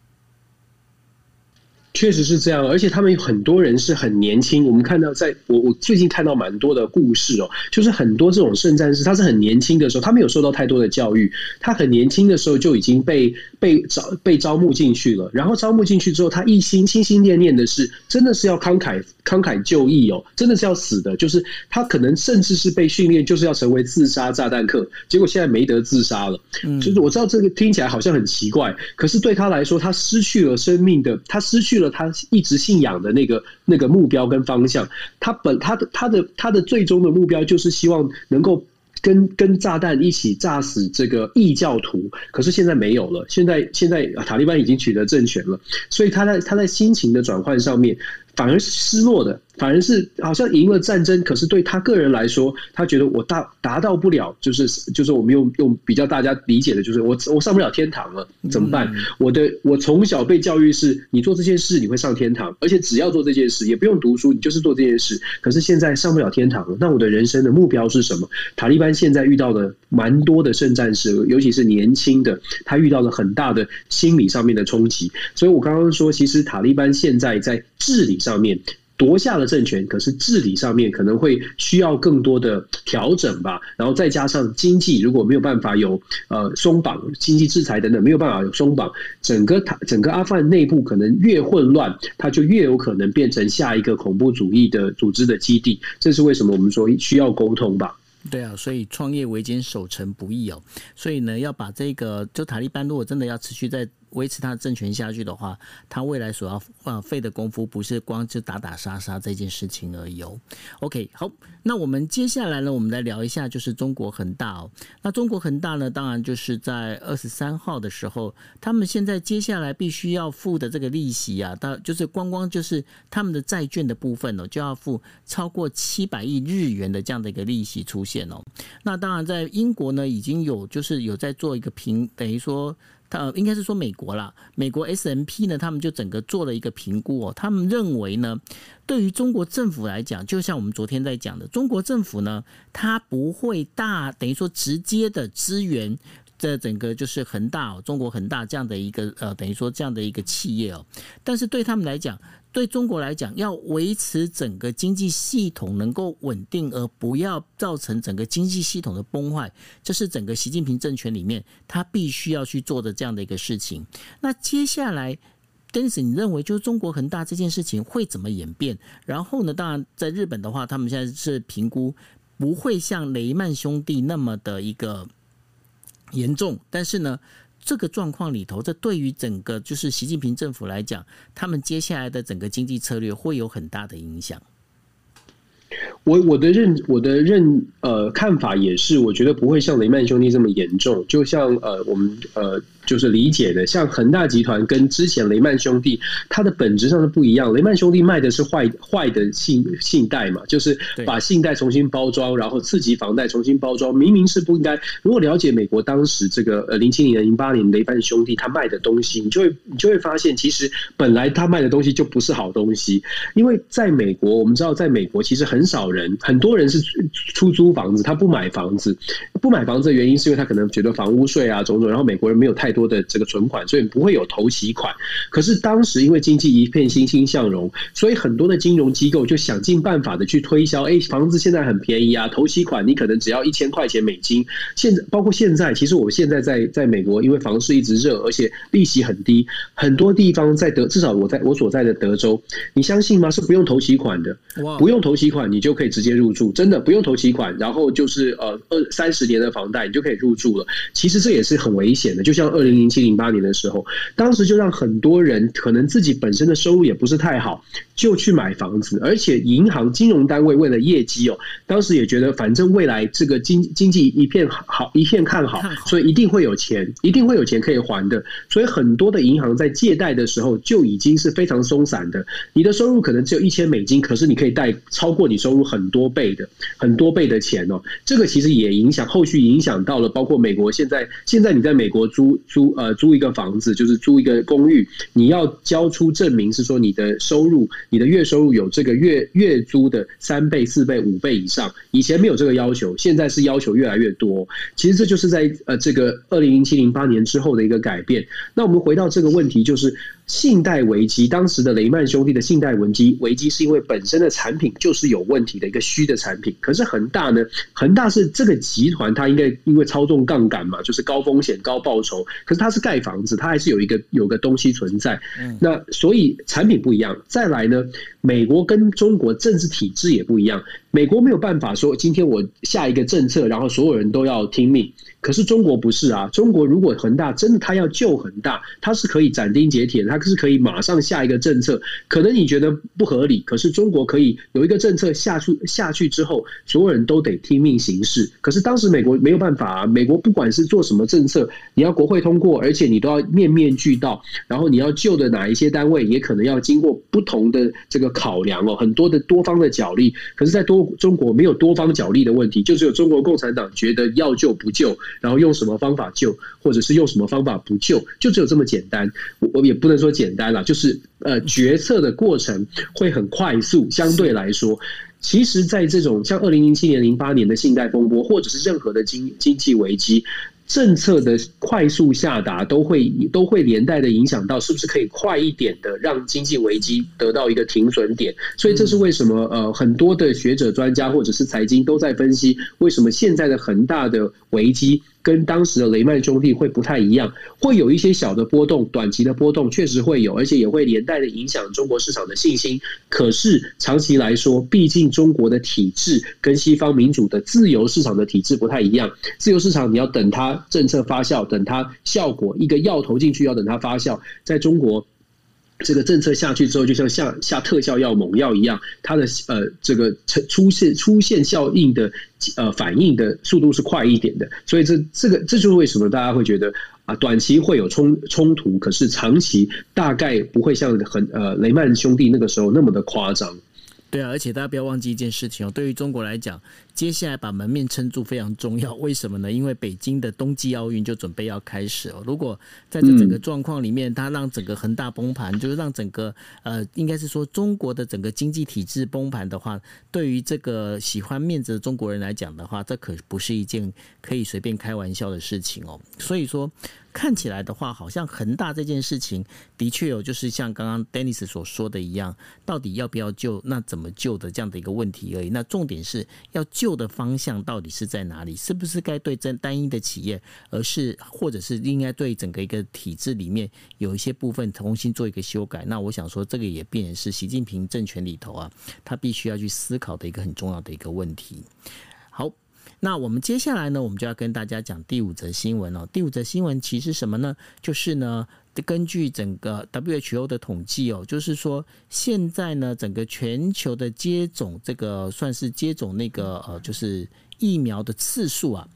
确实是这样，而且他们有很多人是很年轻。我们看到在，在我我最近看到蛮多的故事哦，就是很多这种圣战士，他是很年轻的时候，他没有受到太多的教育，他很年轻的时候就已经被被招被招募进去了。然后招募进去之后，他一心心心念念的是，真的是要慷慨慷慨就义哦，真的是要死的。就是他可能甚至是被训练，就是要成为自杀炸弹客。结果现在没得自杀了。嗯，就是我知道这个听起来好像很奇怪，可是对他来说，他失去了生命的，他失去了。他一直信仰的那个那个目标跟方向，他本他的他的他的最终的目标就是希望能够跟跟炸弹一起炸死这个异教徒，可是现在没有了，现在现在塔利班已经取得政权了，所以他在他在心情的转换上面反而是失落的。反而是好像赢了战争，可是对他个人来说，他觉得我达达到不了，就是就是我们用用比较大家理解的，就是我我上不了天堂了，怎么办？我的我从小被教育是，你做这件事你会上天堂，而且只要做这件事，也不用读书，你就是做这件事。可是现在上不了天堂了，那我的人生的目标是什么？塔利班现在遇到的蛮多的圣战士，尤其是年轻的，他遇到了很大的心理上面的冲击。所以我刚刚说，其实塔利班现在在治理上面。夺下了政权，可是治理上面可能会需要更多的调整吧。然后再加上经济，如果没有办法有呃松绑经济制裁等等，没有办法有松绑，整个塔整个阿富汗内部可能越混乱，它就越有可能变成下一个恐怖主义的组织的基地。这是为什么我们说需要沟通吧？对啊，所以创业维艰，守成不易哦。所以呢，要把这个就塔利班，如果真的要持续在。维持他的政权下去的话，他未来所要啊费的功夫不是光就打打杀杀这件事情而已哦。OK，好，那我们接下来呢，我们来聊一下就是中国恒大哦。那中国恒大呢，当然就是在二十三号的时候，他们现在接下来必须要付的这个利息啊，到就是光光就是他们的债券的部分哦，就要付超过七百亿日元的这样的一个利息出现哦。那当然在英国呢，已经有就是有在做一个评，等于说。他应该是说美国啦，美国 S M P 呢，他们就整个做了一个评估哦，他们认为呢，对于中国政府来讲，就像我们昨天在讲的，中国政府呢，它不会大等于说直接的支援这整个就是恒大哦，中国恒大这样的一个呃，等于说这样的一个企业哦，但是对他们来讲。对中国来讲，要维持整个经济系统能够稳定，而不要造成整个经济系统的崩坏，这是整个习近平政权里面他必须要去做的这样的一个事情。那接下来，Dennis，你认为就是中国恒大这件事情会怎么演变？然后呢，当然在日本的话，他们现在是评估不会像雷曼兄弟那么的一个严重，但是呢。这个状况里头，这对于整个就是习近平政府来讲，他们接下来的整个经济策略会有很大的影响。我我的认我的认呃看法也是，我觉得不会像雷曼兄弟这么严重。就像呃我们呃。就是理解的，像恒大集团跟之前雷曼兄弟，它的本质上是不一样。雷曼兄弟卖的是坏坏的信信贷嘛，就是把信贷重新包装，然后次级房贷重新包装，明明是不应该。如果了解美国当时这个呃零七年、零八年雷曼兄弟他卖的东西，你就会你就会发现，其实本来他卖的东西就不是好东西。因为在美国，我们知道，在美国其实很少人，很多人是出租房子，他不买房子。不买房子的原因是因为他可能觉得房屋税啊种种，然后美国人没有太多的这个存款，所以不会有头期款。可是当时因为经济一片欣欣向荣，所以很多的金融机构就想尽办法的去推销。哎，房子现在很便宜啊，头期款你可能只要一千块钱美金。现在包括现在，其实我现在在在美国，因为房市一直热，而且利息很低，很多地方在德，至少我在我所在的德州，你相信吗？是不用头期款的，不用头期款，你就可以直接入住，真的不用头期款。然后就是呃二三十年的房贷，你就可以入住了。其实这也是很危险的，就像二。零零七零八年的时候，当时就让很多人可能自己本身的收入也不是太好，就去买房子，而且银行金融单位为了业绩哦，当时也觉得反正未来这个经经济一片好，一片看好，所以一定会有钱，一定会有钱可以还的，所以很多的银行在借贷的时候就已经是非常松散的。你的收入可能只有一千美金，可是你可以贷超过你收入很多倍的很多倍的钱哦。这个其实也影响后续影响到了，包括美国现在现在你在美国租租呃租一个房子，就是租一个公寓，你要交出证明是说你的收入，你的月收入有这个月月租的三倍、四倍、五倍以上。以前没有这个要求，现在是要求越来越多。其实这就是在呃这个二零零七零八年之后的一个改变。那我们回到这个问题，就是。信贷危机，当时的雷曼兄弟的信贷危机，危机是因为本身的产品就是有问题的一个虚的产品。可是恒大呢？恒大是这个集团，它应该因为操纵杠杆嘛，就是高风险高报酬。可是它是盖房子，它还是有一个有个东西存在。那所以产品不一样。再来呢，美国跟中国政治体制也不一样。美国没有办法说今天我下一个政策，然后所有人都要听命。可是中国不是啊，中国如果恒大真的他要救恒大，他是可以斩钉截铁，他是可以马上下一个政策。可能你觉得不合理，可是中国可以有一个政策下去下去之后，所有人都得听命行事。可是当时美国没有办法啊，美国不管是做什么政策，你要国会通过，而且你都要面面俱到，然后你要救的哪一些单位，也可能要经过不同的这个考量哦，很多的多方的角力。可是，在多中国没有多方角力的问题，就只有中国共产党觉得要救不救。然后用什么方法救，或者是用什么方法不救，就只有这么简单。我我也不能说简单了，就是呃，决策的过程会很快速。相对来说，其实，在这种像二零零七年、零八年的信贷风波，或者是任何的经经济危机。政策的快速下达都会都会连带的影响到，是不是可以快一点的让经济危机得到一个停损点？所以这是为什么呃很多的学者专家或者是财经都在分析，为什么现在的恒大的危机。跟当时的雷曼兄弟会不太一样，会有一些小的波动，短期的波动确实会有，而且也会连带的影响中国市场的信心。可是长期来说，毕竟中国的体制跟西方民主的自由市场的体制不太一样。自由市场你要等它政策发酵，等它效果一个药投进去要等它发酵，在中国。这个政策下去之后，就像下下特效药、猛药一样，它的呃这个出现出现效应的呃反应的速度是快一点的，所以这这个这就是为什么大家会觉得啊，短期会有冲冲突，可是长期大概不会像很呃雷曼兄弟那个时候那么的夸张。对啊，而且大家不要忘记一件事情哦，对于中国来讲，接下来把门面撑住非常重要。为什么呢？因为北京的冬季奥运就准备要开始哦。如果在这整个状况里面，它让整个恒大崩盘，就是让整个呃，应该是说中国的整个经济体制崩盘的话，对于这个喜欢面子的中国人来讲的话，这可不是一件可以随便开玩笑的事情哦。所以说。看起来的话，好像恒大这件事情的确有，就是像刚刚 Dennis 所说的一样，到底要不要救，那怎么救的这样的一个问题而已。那重点是要救的方向到底是在哪里？是不是该对这单一的企业，而是或者是应该对整个一个体制里面有一些部分重新做一个修改？那我想说，这个也变成是习近平政权里头啊，他必须要去思考的一个很重要的一个问题。那我们接下来呢，我们就要跟大家讲第五则新闻哦。第五则新闻其实什么呢？就是呢，根据整个 WHO 的统计哦，就是说现在呢，整个全球的接种这个算是接种那个呃，就是疫苗的次数啊，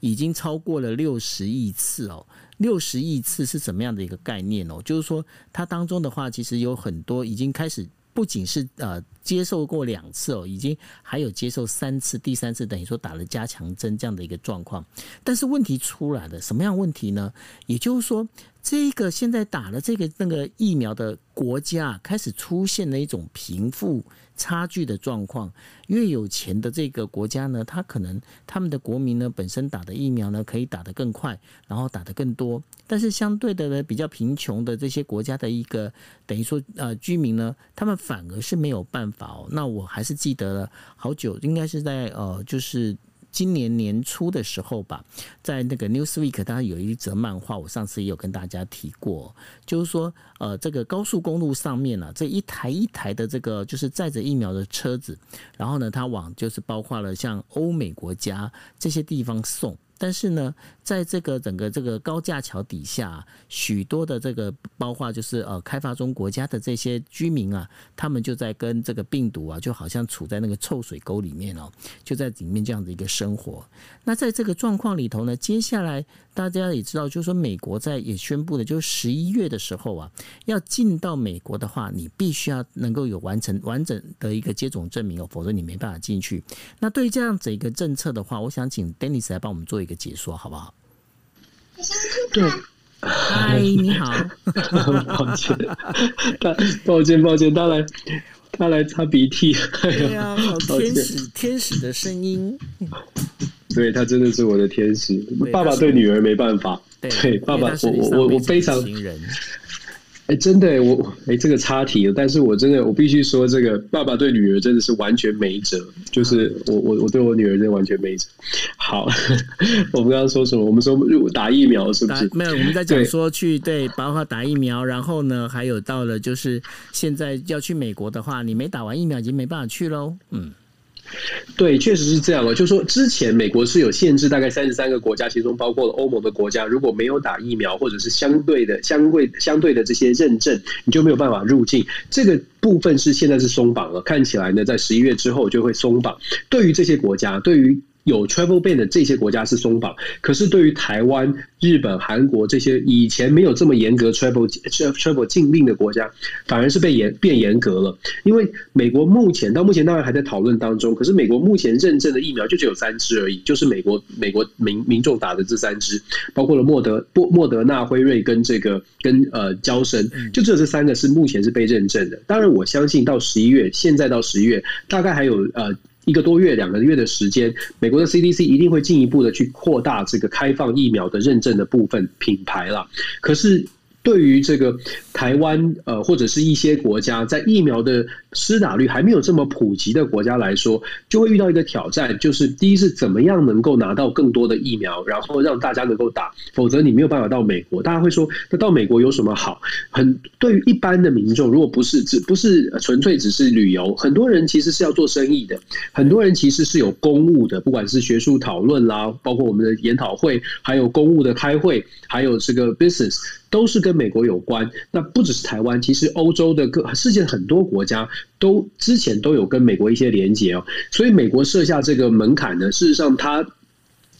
已经超过了六十亿次哦。六十亿次是什么样的一个概念哦？就是说它当中的话，其实有很多已经开始。不仅是呃接受过两次哦，已经还有接受三次，第三次等于说打了加强针这样的一个状况。但是问题出来了，什么样问题呢？也就是说，这个现在打了这个那个疫苗的国家开始出现了一种贫富差距的状况。越有钱的这个国家呢，他可能他们的国民呢本身打的疫苗呢可以打得更快，然后打得更多。但是相对的呢，比较贫穷的这些国家的一个等于说呃居民呢，他们反而是没有办法哦。那我还是记得了好久，应该是在呃就是今年年初的时候吧，在那个 Newsweek，它有一则漫画，我上次也有跟大家提过，就是说呃这个高速公路上面呢，这一台一台的这个就是载着疫苗的车子，然后呢，它往就是包括了像欧美国家这些地方送。但是呢，在这个整个这个高架桥底下，许多的这个包括就是呃开发中国家的这些居民啊，他们就在跟这个病毒啊，就好像处在那个臭水沟里面哦，就在里面这样的一个生活。那在这个状况里头呢，接下来大家也知道，就是说美国在也宣布的，就是十一月的时候啊，要进到美国的话，你必须要能够有完成完整的一个接种证明哦，否则你没办法进去。那对于这样子一个政策的话，我想请 Dennis 来帮我们做一个解说，好不好？对，嗨，你好。抱歉，他抱歉抱歉，他来他来擦鼻涕。对呀、啊，好天使天使的声音。对，他真的是我的天使。爸爸对女儿没办法。对，对爸爸，我我我我非常。哎，真的，我哎，这个插题了。但是我真的，我必须说，这个爸爸对女儿真的是完全没辙。就是我我我对我女儿真的完全没辙。好，我们刚刚说什么？我们说打疫苗是不是？没有，我们在讲说去对，包括打疫苗。然后呢，还有到了就是现在要去美国的话，你没打完疫苗已经没办法去喽。嗯。对，确实是这样啊。就是说之前美国是有限制，大概三十三个国家，其中包括了欧盟的国家，如果没有打疫苗或者是相对的、相对相对的这些认证，你就没有办法入境。这个部分是现在是松绑了，看起来呢，在十一月之后就会松绑。对于这些国家，对于有 travel ban 的这些国家是松绑，可是对于台湾、日本、韩国这些以前没有这么严格 travel travel 禁令的国家，反而是被严变严格了。因为美国目前到目前当然还在讨论当中，可是美国目前认证的疫苗就只有三支而已，就是美国美国民民众打的这三支，包括了莫德莫莫德纳、辉瑞跟这个跟呃娇生，就只有这三个是目前是被认证的。当然，我相信到十一月，现在到十一月，大概还有呃。一个多月、两个月的时间，美国的 CDC 一定会进一步的去扩大这个开放疫苗的认证的部分品牌了。可是，对于这个台湾呃或者是一些国家在疫苗的施打率还没有这么普及的国家来说，就会遇到一个挑战，就是第一是怎么样能够拿到更多的疫苗，然后让大家能够打，否则你没有办法到美国。大家会说，那到美国有什么好？很对于一般的民众，如果不是只不是纯粹只是旅游，很多人其实是要做生意的，很多人其实是有公务的，不管是学术讨论啦，包括我们的研讨会，还有公务的开会，还有这个 business。都是跟美国有关，那不只是台湾，其实欧洲的各世界很多国家都之前都有跟美国一些连接哦，所以美国设下这个门槛呢，事实上它。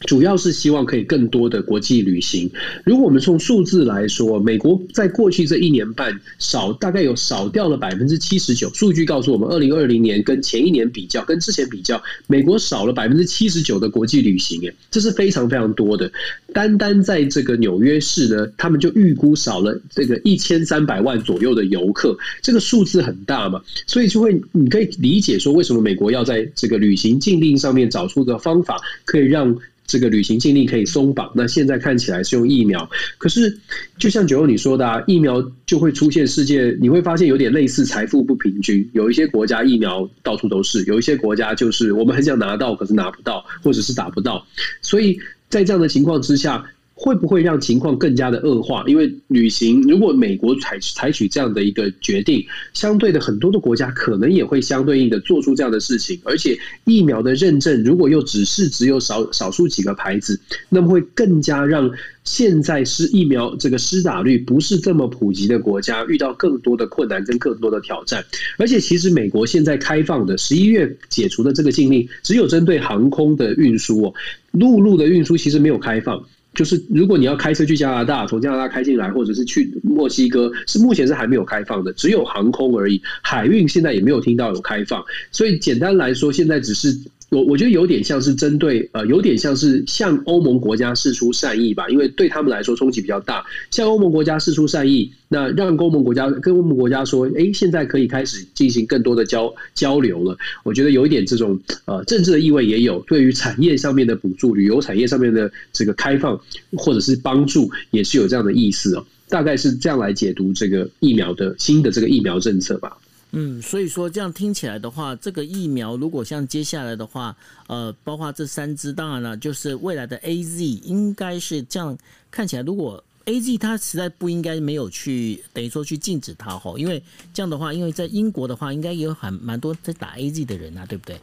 主要是希望可以更多的国际旅行。如果我们从数字来说，美国在过去这一年半少大概有少掉了百分之七十九。数据告诉我们，二零二零年跟前一年比较，跟之前比较，美国少了百分之七十九的国际旅行，诶，这是非常非常多的。单单在这个纽约市呢，他们就预估少了这个一千三百万左右的游客，这个数字很大嘛，所以就会你可以理解说，为什么美国要在这个旅行禁令上面找出个方法，可以让。这个旅行禁令可以松绑，那现在看起来是用疫苗，可是就像九欧你说的啊，疫苗就会出现世界，你会发现有点类似财富不平均，有一些国家疫苗到处都是，有一些国家就是我们很想拿到，可是拿不到，或者是打不到，所以在这样的情况之下。会不会让情况更加的恶化？因为旅行，如果美国采采取这样的一个决定，相对的很多的国家可能也会相对应的做出这样的事情。而且疫苗的认证，如果又只是只有少少数几个牌子，那么会更加让现在是疫苗这个施打率不是这么普及的国家遇到更多的困难跟更多的挑战。而且其实美国现在开放的十一月解除的这个禁令，只有针对航空的运输哦，陆路的运输其实没有开放。就是如果你要开车去加拿大，从加拿大开进来，或者是去墨西哥，是目前是还没有开放的，只有航空而已。海运现在也没有听到有开放，所以简单来说，现在只是。我我觉得有点像是针对呃，有点像是向欧盟国家释出善意吧，因为对他们来说冲击比较大。向欧盟国家释出善意，那让欧盟国家跟欧盟国家说，哎，现在可以开始进行更多的交交流了。我觉得有一点这种呃政治的意味也有，对于产业上面的补助、旅游产业上面的这个开放或者是帮助，也是有这样的意思哦。大概是这样来解读这个疫苗的新的这个疫苗政策吧。嗯，所以说这样听起来的话，这个疫苗如果像接下来的话，呃，包括这三支，当然了，就是未来的 AZ 应该是这样看起来。如果 AZ 它实在不应该没有去等于说去禁止它吼，因为这样的话，因为在英国的话，应该也有很蛮多在打 AZ 的人啊，对不对？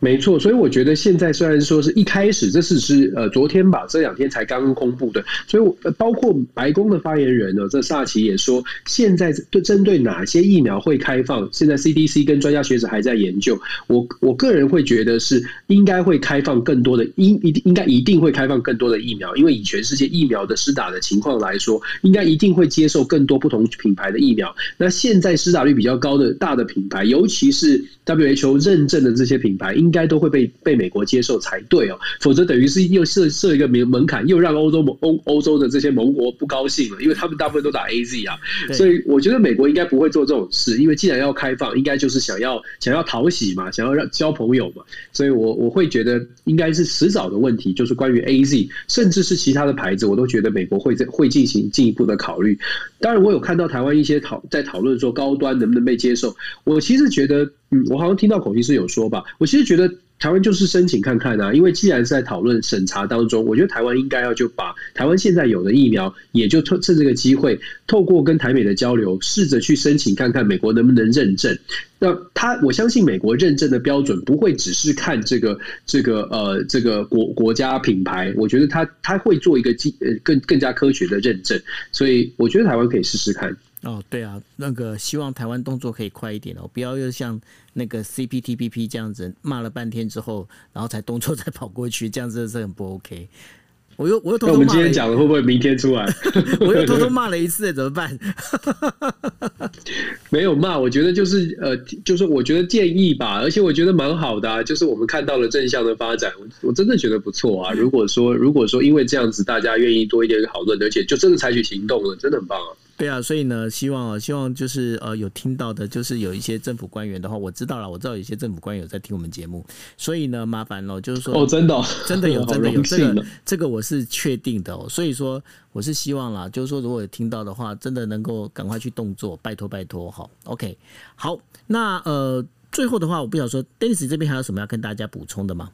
没错，所以我觉得现在虽然说是一开始，这是是呃昨天吧，这两天才刚刚公布的，所以我包括白宫的发言人呢，这萨奇也说，现在对针对哪些疫苗会开放，现在 CDC 跟专家学者还在研究。我我个人会觉得是应该会开放更多的，应一定应该一定会开放更多的疫苗，因为以全世界疫苗的施打的情况来说，应该一定会接受更多不同品牌的疫苗。那现在施打率比较高的大的品牌，尤其是 WHO 认证的这些品牌，应该都会被被美国接受才对哦，否则等于是又设设一个门门槛，又让欧洲欧欧洲的这些盟国不高兴了，因为他们大部分都打 AZ 啊，所以我觉得美国应该不会做这种事，因为既然要开放，应该就是想要想要讨喜嘛，想要让交朋友嘛，所以我我会觉得应该是迟早的问题，就是关于 AZ，甚至是其他的牌子，我都觉得美国会在会进行进一步的考虑。当然，我有看到台湾一些讨在讨论说高端能不能被接受，我其实觉得。嗯，我好像听到孔医师有说吧，我其实觉得台湾就是申请看看啊，因为既然是在讨论审查当中，我觉得台湾应该要就把台湾现在有的疫苗，也就趁趁这个机会，透过跟台美的交流，试着去申请看看美国能不能认证。那他，我相信美国认证的标准不会只是看这个这个呃这个国国家品牌，我觉得他他会做一个呃更更加科学的认证，所以我觉得台湾可以试试看。哦，对啊，那个希望台湾动作可以快一点哦，不要又像那个 CPTPP 这样子骂了半天之后，然后才动作再跑过去，这样子是很不 OK。我又我又偷偷骂，我们今天讲的会不会明天出来？我又偷偷骂了一次，怎么办？没有骂，我觉得就是呃，就是我觉得建议吧，而且我觉得蛮好的啊，就是我们看到了正向的发展，我真的觉得不错啊。如果说如果说因为这样子，大家愿意多一点讨论，而且就真的采取行动了，真的很棒啊。对啊，所以呢，希望啊，希望就是呃，有听到的，就是有一些政府官员的话，我知道了，我知道有一些政府官员有在听我们节目，所以呢，麻烦了，就是说哦，真的、哦，真的有，真的有这个，这个我是确定的哦。所以说，我是希望啦，就是说，如果有听到的话，真的能够赶快去动作，拜托拜托，好，OK，好，那呃，最后的话，我不想说，Dennis 这边还有什么要跟大家补充的吗？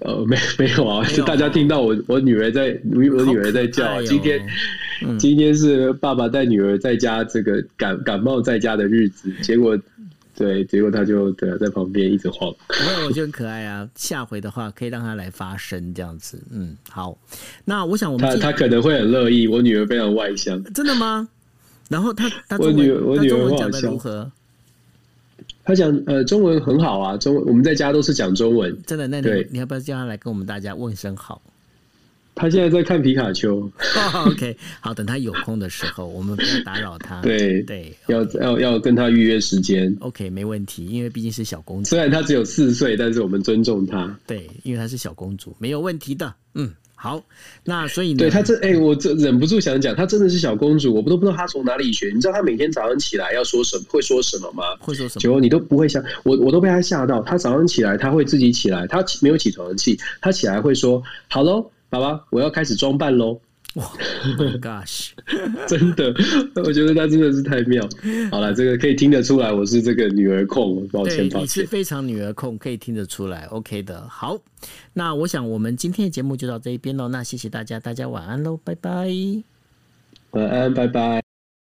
呃，没没有啊，是大家听到我我女儿在，我女儿在叫，今天。今天是爸爸带女儿在家，这个感感冒在家的日子，结果对，结果他就对在旁边一直晃。我我觉得很可爱啊，下回的话可以让他来发声这样子。嗯，好，那我想我们他他可能会很乐意。我女儿非常外向，真的吗？然后他他我女儿我女儿讲的如何？他讲呃中文很好啊，中文我们在家都是讲中文。真的？那你你要不要叫他来跟我们大家问声好？他现在在看皮卡丘。Oh, OK，好，等他有空的时候，我们不要打扰他。对对，要要要跟他预约时间。OK，没问题，因为毕竟是小公主。虽然她只有四岁，但是我们尊重她。对，因为她是小公主，没有问题的。嗯，好，那所以呢，对她这哎、欸，我这忍不住想讲，她真的是小公主，我都不知道她从哪里学。你知道她每天早上起来要说什么，会说什么吗？会说什么？结果你都不会想，我我都被她吓到。她早上起来，她会自己起来，她没有起床气，她起来会说好喽。爸爸，我要开始装扮喽！哇、oh、，Gosh，真的，我觉得他真的是太妙。好了，这个可以听得出来，我是这个女儿控，抱歉，抱歉，你是非常女儿控，可以听得出来。OK 的，好，那我想我们今天的节目就到这一边喽。那谢谢大家，大家晚安喽，拜拜，晚安，拜拜。